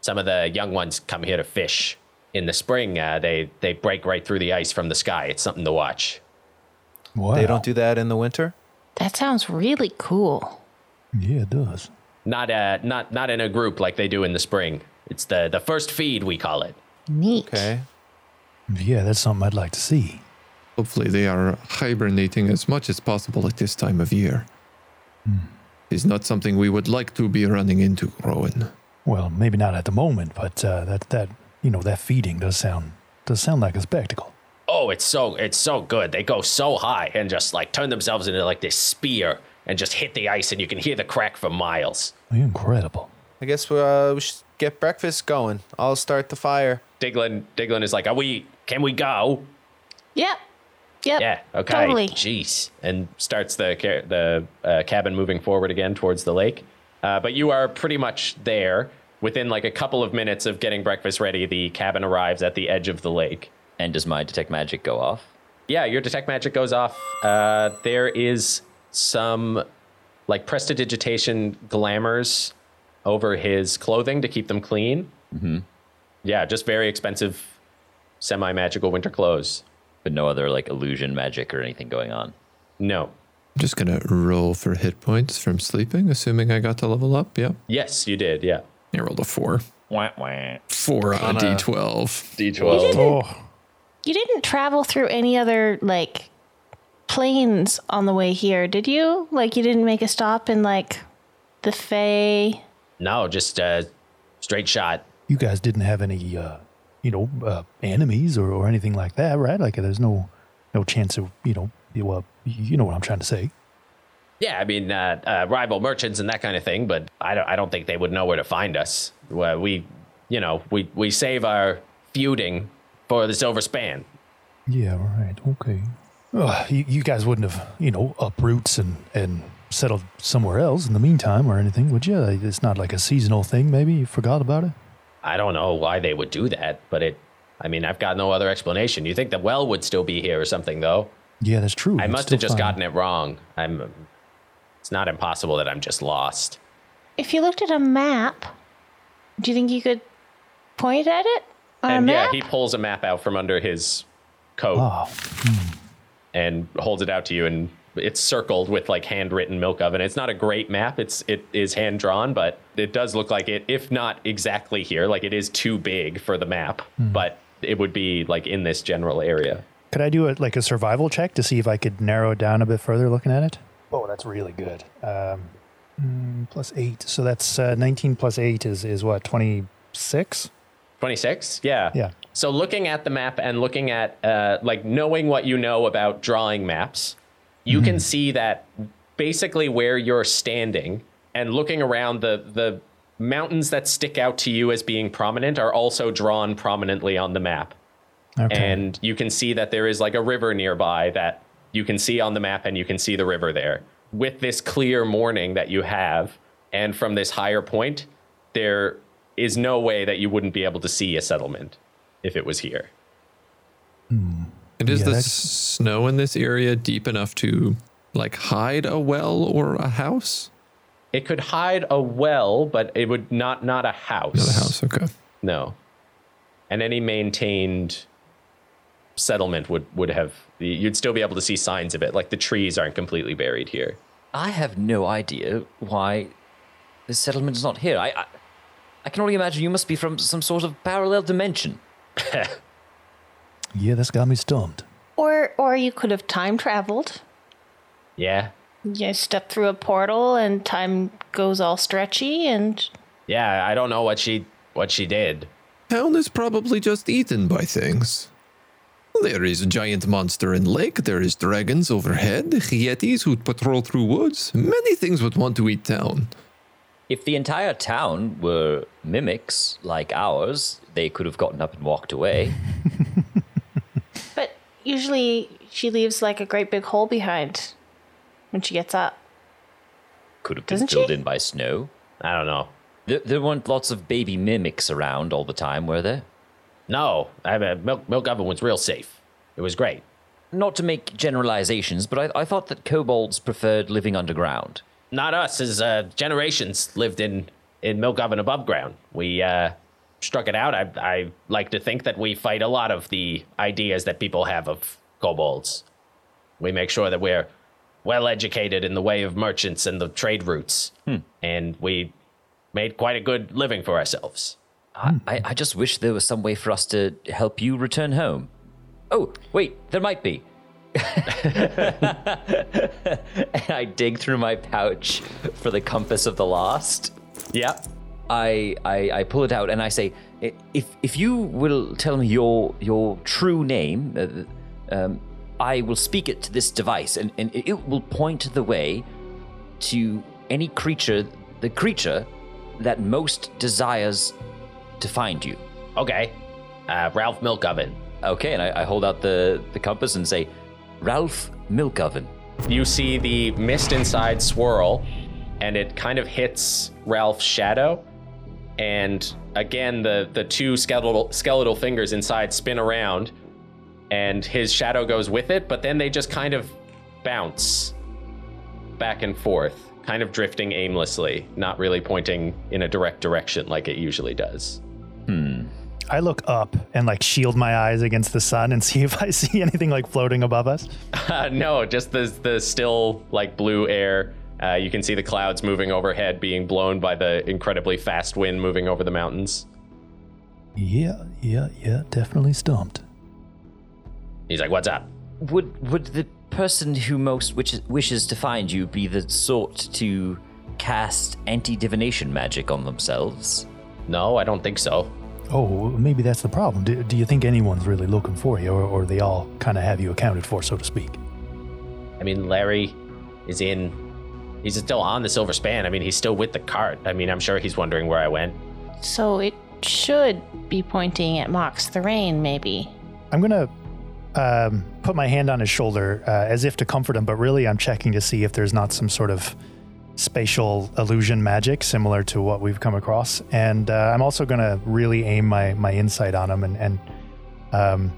Some of the young ones come here to fish. In the spring, uh, they, they break right through the ice from the sky. It's something to watch. Wow. They don't do that in the winter? That sounds really cool. Yeah, it does. Not uh, not not in a group like they do in the spring. It's the the first feed we call it. Neat. Okay. Yeah, that's something I'd like to see. Hopefully, they are hibernating as much as possible at this time of year. Is not something we would like to be running into, Rowan. Well, maybe not at the moment, but uh, that that you know that feeding does sound does sound like a spectacle. Oh, it's so it's so good. They go so high and just like turn themselves into like this spear and just hit the ice, and you can hear the crack for miles. Incredible. I guess we, uh, we should get breakfast going. I'll start the fire. Diglin Diglin is like, "Are we? Can we go?" Yep. Yep. Yeah. Okay. Totally. Jeez. And starts the ca- the uh, cabin moving forward again towards the lake. Uh, but you are pretty much there. Within like a couple of minutes of getting breakfast ready, the cabin arrives at the edge of the lake. And does my Detect Magic go off? Yeah, your detect magic goes off. Uh, there is some like prestidigitation glamours over his clothing to keep them clean. Mm-hmm. Yeah, just very expensive semi magical winter clothes. But no other like illusion magic or anything going on. No. I'm just gonna roll for hit points from sleeping, assuming I got to level up. Yep. Yes, you did. Yeah. I rolled a four. Wah, wah. Four on a Kinda- d12. You D12. didn't, Oh, you didn't travel through any other like planes on the way here, did you? Like you didn't make a stop in like the Fae. No, just a straight shot. you guys didn't have any, uh, you know, uh, enemies or, or anything like that, right? Like there's no no chance of, you know, you, uh, you know what I'm trying to say. Yeah, I mean, uh, uh, rival merchants and that kind of thing, but I don't, I don't think they would know where to find us. Well, we, you know, we, we save our feuding for the Silver Span. Yeah, right. Okay. Ugh, you, you guys wouldn't have, you know, uproots and, and settled somewhere else in the meantime or anything, would you? It's not like a seasonal thing, maybe? You forgot about it? I don't know why they would do that, but it, I mean, I've got no other explanation. You think the well would still be here or something, though? Yeah, that's true. I It's must have just fine. gotten it wrong. I'm, it's not impossible that I'm just lost. If you looked at a map, do you think you could point at it on and a yeah, he pulls a map out from under his coat Oh, and holds it out to you and it's circled with like handwritten milk oven. It's not a great map. It's it is hand drawn, but it does look like it if not exactly here, like it is too big for the map, but it would be like in this general area. could I do a, like a survival check to see if I could narrow it down a bit further looking at it? Oh, that's really good. Um, mm, plus eight. So that's uh, 19 plus eight is, is what, 26? 26? Yeah. Yeah. So looking at the map and looking at uh, like knowing what you know about drawing maps, you can mm-hmm. see that basically where you're standing and looking around the the mountains that stick out to you as being prominent are also drawn prominently on the map. Okay. And you can see that there is like a river nearby that you can see on the map and you can see the river there. With this clear morning that you have and from this higher point, there is no way that you wouldn't be able to see a settlement if it was here. Hmm. And is Yeah, the that- snow in this area deep enough to like hide a well or a house? It could hide a well, but it would not not a house. Not a house. Okay. No. And any maintained settlement would would have you'd still be able to see signs of it. Like the trees aren't completely buried here. I have no idea why this settlement is not here. I, I, I can only imagine you must be from some sort of parallel dimension. yeah, this got me stumped. or or you could have time traveled. Yeah. You step through a portal and time goes all stretchy and Yeah, I don't know what she what she did. Town is probably just eaten by things. There is a giant monster in lake. There is dragons overhead. Yetis who patrol through woods. Many things would want to eat town. If the entire town were mimics like ours, they could have gotten up and walked away. but usually she leaves like a great big hole behind when she gets up. Could have been Doesn't filled she? in by snow. I don't know. There, there weren't lots of baby mimics around all the time, were there? No, I mean, milk milk oven was real safe. It was great. Not to make generalizations, but I, I thought that kobolds preferred living underground. Not us, as uh, generations lived in in milk oven above ground. We uh, struck it out. I I like to think that we fight a lot of the ideas that people have of kobolds. We make sure that we're well educated in the way of merchants and the trade routes, hmm. and we made quite a good living for ourselves. I, hmm. I, I just wish there was some way for us to help you return home. Oh, wait, there might be. and I dig through my pouch for the compass of the lost. Yeah. I, I I pull it out and I say, if if you will tell me your your true name, uh, um, I will speak it to this device, and, and it will point the way to any creature, the creature that most desires to find you. Okay. Uh, Ralph Milkoven. Okay, and I, I hold out the the compass and say, Ralph Milkoven. You see the mist inside swirl, and it kind of hits Ralph's shadow. And again, the the two skeletal skeletal fingers inside spin around, and his shadow goes with it. But then they just kind of bounce, back and forth, kind of drifting aimlessly, not really pointing in a direct direction like it usually does. I look up and like shield my eyes against the sun and see if I see anything like floating above us. Uh, no, just the the still like blue air. Uh, you can see the clouds moving overhead, being blown by the incredibly fast wind moving over the mountains. Yeah, yeah, yeah, definitely stumped. He's like, "What's up?" Would would the person who most wishes, wishes to find you be the sort to cast anti divination magic on themselves? No, I don't think so. Oh, maybe that's the problem. Do, do you think anyone's really looking for you, or, or they all kind of have you accounted for, so to speak? I mean, Larry is in. He's still on the Silver Span. I mean, he's still with the cart. I mean, I'm sure he's wondering where I went. So it should be pointing at Mox the Rain, maybe. I'm gonna um, put my hand on his shoulder uh, as if to comfort him, but really I'm checking to see if there's not some sort of spatial illusion magic similar to what we've come across. And uh, I'm also gonna really aim my my insight on him, and and um,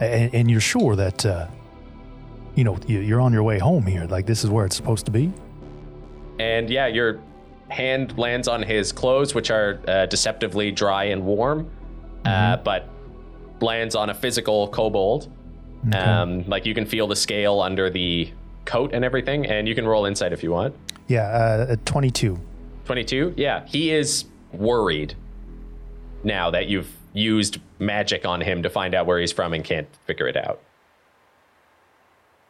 and, and you're sure that uh, you know you- you're on your way home here. Like this is where it's supposed to be. And yeah, your hand lands on his clothes, which are uh, deceptively dry and warm, uh, but lands on a physical kobold. Um, like you can feel the scale under the coat and everything, and you can roll insight if you want. Yeah, uh, 22. 22? Yeah, he is worried now that you've used magic on him to find out where he's from and can't figure it out.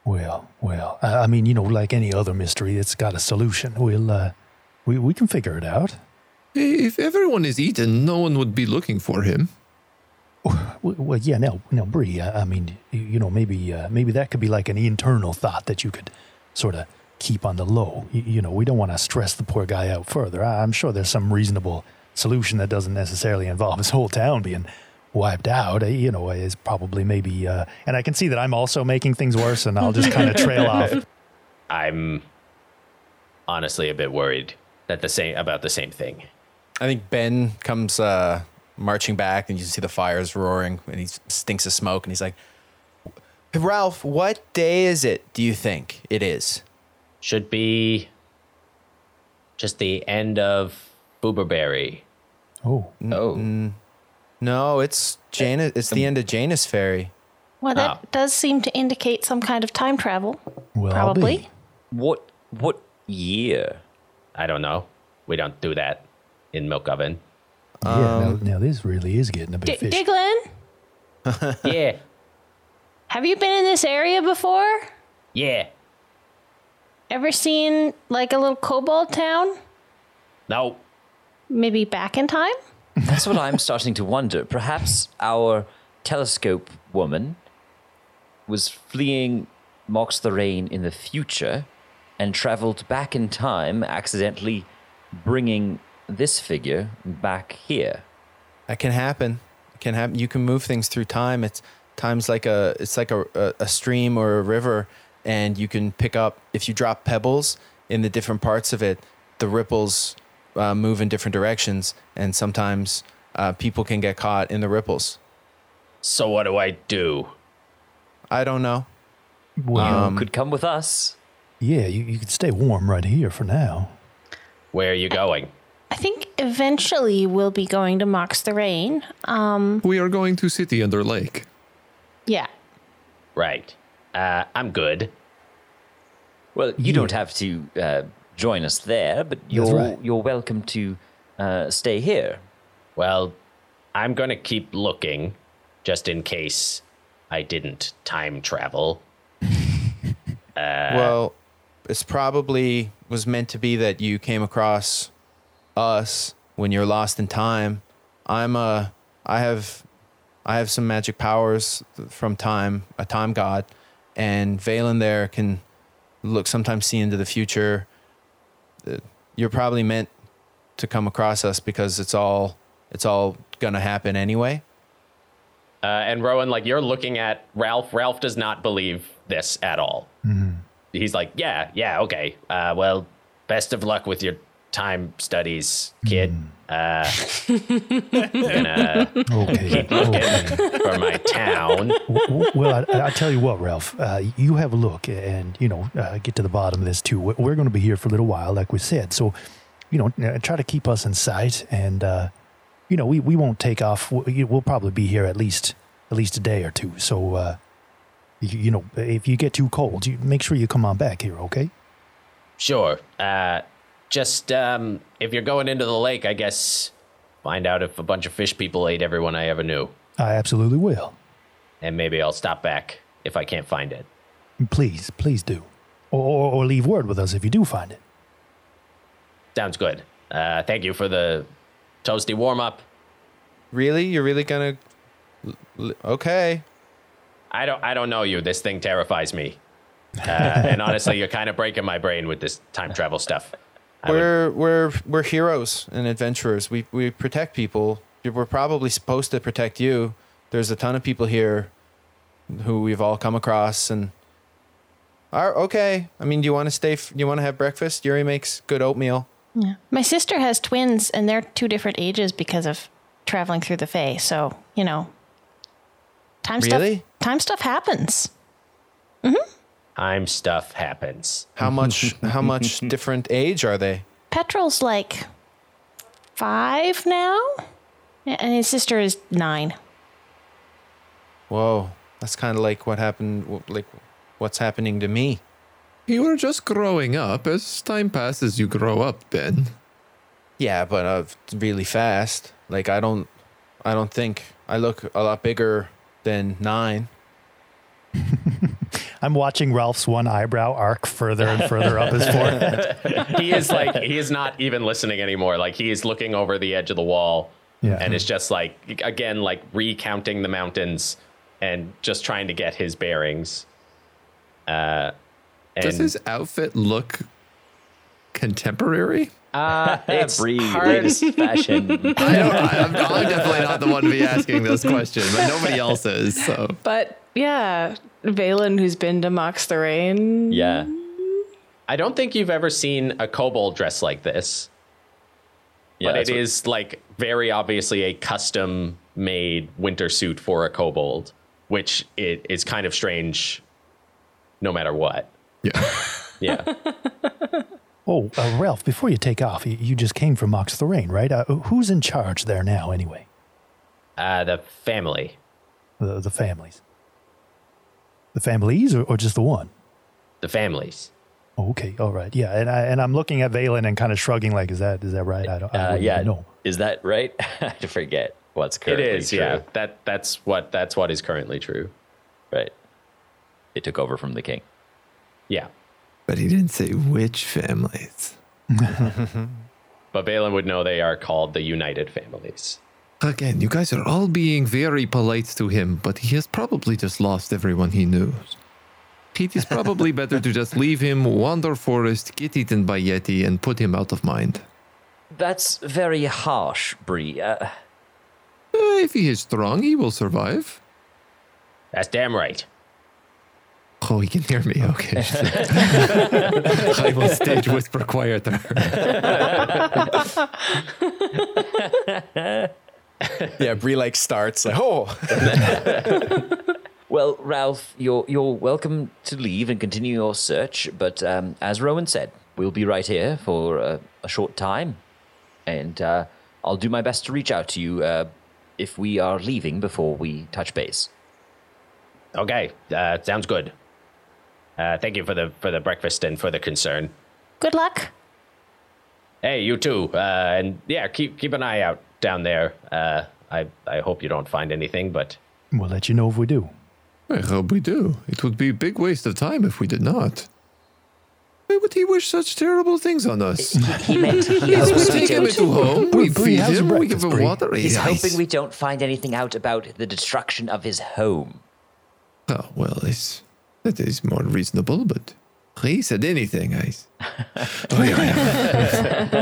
Well, well, I mean, you know, like any other mystery, it's got a solution. We'll, uh, we, we can figure it out. If everyone is eaten, no one would be looking for him. Well, yeah, now, now, Bree, I, mean, you, you know, maybe, uh, maybe that could be like an internal thought that you could sort of keep on the low. You, you know, we don't want to stress the poor guy out further. I, I'm sure there's some reasonable solution that doesn't necessarily involve his whole town being wiped out. Uh, You know, is probably maybe, uh, and I can see that I'm also making things worse, and I'll just kind of trail off. I'm honestly a bit worried that the same about the same thing. I think Ben comes uh, marching back, and you see the fires roaring, and he stinks of smoke, and he's like, "Ralph, what day is it? Do you think it is?" Should be just the end of Booberberry. Oh, Oh, No, it's Janus. It's the end of Janus Ferry. Well, that Oh. does seem to indicate some kind of time travel. well, I'll be. Probably. what what year? I don't know. We don't do that in Milk Oven. Yeah, now, um, now this really is getting a bit D- fishy. Diglin, yeah, have you been in this area before? yeah. Ever seen like a little kobold town? No, Maybe back in time? That's what I'm starting to wonder. Perhaps our telescope woman was fleeing Mox the Rain in the future and traveled back in time, accidentally bringing this figure back here. That can happen. It can happen. You can move things through time. It's time's like a it's like a, a, a stream or a river, and you can pick up if you drop pebbles in the different parts of it, the ripples uh, move in different directions, and sometimes uh, people can get caught in the ripples. So what do I do? I don't know. Well, Um, Could come with us. yeah, you, you could stay warm right here for now. Where are you going? I think eventually we'll be going to Mox the Rain. Um, We are going to City Under Lake. yeah. Right. Uh, I'm good. Well, you don't have to uh, join us there, but you're right. you're welcome to uh, stay here. Well, I'm gonna keep looking, just in case I didn't time travel. well, it's probably was meant to be that you came across us when you're lost in time. I'm a, I have, I have some magic powers from time, a time god, and Valen there can look sometimes see into the future. You're probably meant to come across us because it's all, it's all gonna happen anyway. Uh, and Rowan, like you're looking at Ralph. Ralph does not believe this at all. He's like, yeah, yeah, okay. Uh, well, best of luck with your time studies kid. Uh, gonna Okay. okay. for my town. Well, I, I tell you what, Ralph, uh, you have a look and, you know, uh, get to the bottom of this too. We- We're going to be here for a little while, like we said. So, you know, uh, try to keep us in sight and, uh, you know, we, we won't take off. We'll probably be here at least, at least a day or two. So, uh, you, you know, if you get too cold, you make sure you come on back here, okay? Sure. Just um, if you're going into the lake, I guess find out if a bunch of fish people ate everyone I ever knew, I absolutely will. and maybe I'll stop back if I can't find it. Please, please do. Or, or, or leave word with us if you do find it. Sounds good. Uh, thank you for the toasty warm up. Really? You're really gonna? l- l- Okay. I don't I don't know you. This thing terrifies me. Uh, and honestly, you're kind of breaking my brain with this time travel stuff. I would- We're we're we're heroes and adventurers. We we protect people. We're probably supposed to protect you. There's a ton of people here who we've all come across and are okay. I mean, do you want to stay? f- Do you want to have breakfast? Yuri makes good oatmeal. Yeah. My sister has twins, and they're two different ages because of traveling through the Fae. So you know, time Really? stuff. Time stuff happens. Mm-hmm. Time stuff happens. How much? how much different age are they? Petrol's like five now, and his sister is nine. Whoa, that's kind of like what happened. Like what's happening to me. You are just growing up. As time passes, you grow up, Ben. Yeah, but uh, really fast. Like I don't, I don't think I look a lot bigger than nine. I'm watching Ralph's one eyebrow arc further and further up his forehead. he is like he is not even listening anymore. Like he is looking over the edge of the wall, Yeah. and it's just like again like recounting the mountains and just trying to get his bearings. Uh, and Does his outfit look contemporary? uh, it's Every hard- latest fashion. I don't, I'm, I'm definitely not the one to be asking this question, but nobody else is. So But yeah, Valen, who's been to Mox the Rain. yeah. I don't think you've ever seen a kobold dress like this. Yeah, but it what- is like very obviously a custom made winter suit for a kobold, which it is kind of strange no matter what. yeah. Yeah. Oh, uh, Ralph, before you take off, you, you just came from Mox Thorane, right? Uh, who's in charge there now, anyway? uh, the family. The, the families. The families, or, or just the one? The families. Oh, okay, all right, yeah. And I and I'm looking at Valen and kind of shrugging, like, is that is that right? I don't. I Uh, wouldn't yeah. even know. Is that right? I forget what's It currently is, true. yeah. That that's what that's what is currently true. Right. It took over from the king. Yeah. But he didn't say which families. But Balin would know they are called the United Families. Again, you guys are all being very polite to him, but he has probably just lost everyone he knew. It is probably better to just leave him, wander forest, get eaten by Yeti, and put him out of mind. That's very harsh, Bree. Uh, Eh, if he is strong, he will survive. That's damn right. Oh, he can hear me. Okay. I will stage whisper quieter. Yeah, Bree like starts like, oh, well, Ralph, you're you're welcome to leave and continue your search, but um, as Rowan said, we'll be right here for a, a short time, and uh, I'll do my best to reach out to you uh, if we are leaving before we touch base. Okay. Uh, sounds good. Uh, thank you for the for the breakfast and for the concern. Good luck. Hey, you too. Uh, and yeah, keep keep an eye out down there. Uh, I I hope you don't find anything, but We'll let you know if we do. I hope we do. It would be a big waste of time if we did not. Why would he wish such terrible things on us? He meant he Yes, we take him don't, into home, we feed him, we give him water. he's Yes. hoping we don't find anything out about the destruction of his home. Oh, well, it's, that is more reasonable, but he said anything, I. Oh, yeah,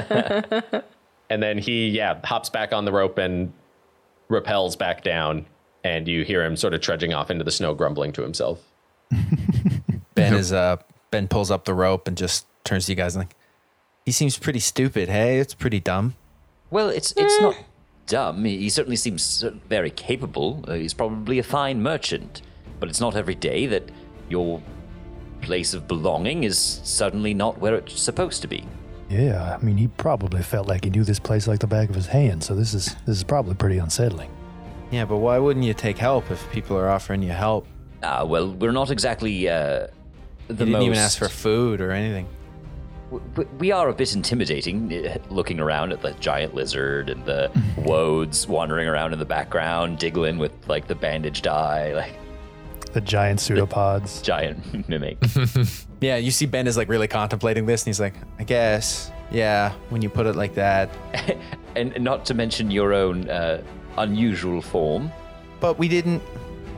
yeah. and then he yeah hops back on the rope and rappels back down, and you hear him sort of trudging off into the snow, grumbling to himself. Ben is uh Ben pulls up the rope and just turns to you guys and like, He seems pretty stupid, hey? It's pretty dumb. Well, it's it's not dumb. He, he certainly seems very capable. Uh, he's probably a fine merchant, but it's not every day that your place of belonging is suddenly not where it's supposed to be. Yeah, I mean, he probably felt like he knew this place like the back of his hand, so this is this is probably pretty unsettling. Yeah, but why wouldn't you take help if people are offering you help? Ah, well, we're not exactly uh, the You didn't most. even ask for food or anything. W- w- We are a bit intimidating, uh, looking around at the giant lizard and the woads wandering around in the background, Diglin with like the bandaged eye, like The giant pseudopods. giant mimic. Yeah, you see Ben is like really contemplating this, and he's like, I guess, yeah, when you put it like that. and not to mention your own uh, unusual form. But we didn't.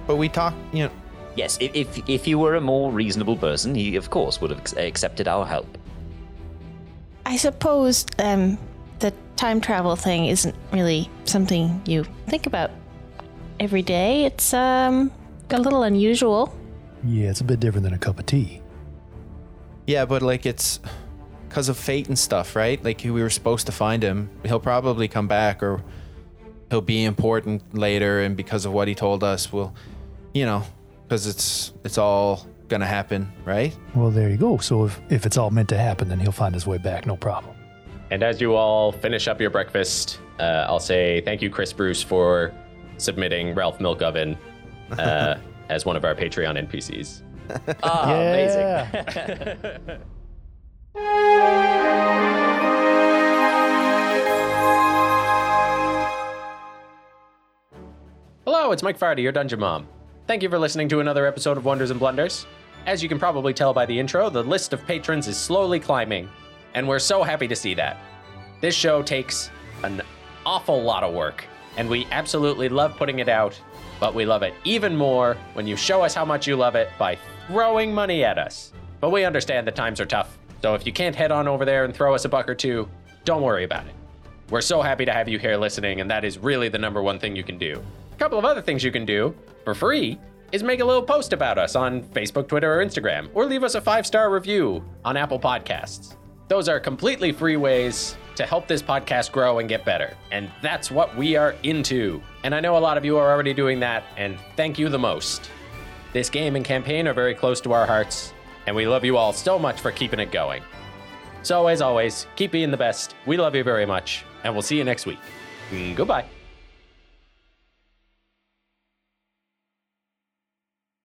But we talked, you know. Yes, if, if if you were a more reasonable person, he of course would have accepted our help. I suppose um, the time travel thing isn't really something you think about every day. It's um, a little unusual. Yeah, it's a bit different than a cup of tea. Yeah, but like it's because of fate and stuff, right? Like we were supposed to find him. He'll probably come back, or he'll be important later, and because of what he told us, we'll, you know, because it's it's all gonna happen, right? Well, there you go. So if, if it's all meant to happen, then he'll find his way back, no problem. And as you all finish up your breakfast, uh, I'll say thank you, Chris Bruce, for submitting Ralph Milk Oven uh, as one of our Patreon NPCs. Ah, amazing. Hello, it's Mike Farty, your Dungeon Mom. Thank you for listening to another episode of Wonders and Blunders. As you can probably tell by the intro, the list of patrons is slowly climbing, and we're so happy to see that. This show takes an awful lot of work, and we absolutely love putting it out, but we love it even more when you show us how much you love it by throwing money at us. But we understand the times are tough, so if you can't head on over there and throw us a buck or two, don't worry about it. We're so happy to have you here listening, and that is really the number one thing you can do. A couple of other things you can do for free is make a little post about us on Facebook, Twitter, or Instagram, or leave us a five star review on Apple Podcasts. Those are completely free ways to help this podcast grow and get better. And that's what we are into. And I know a lot of you are already doing that, and thank you the most. This game and campaign are very close to our hearts, and we love you all so much for keeping it going. So, as always, keep being the best. We love you very much, and we'll see you next week. Goodbye.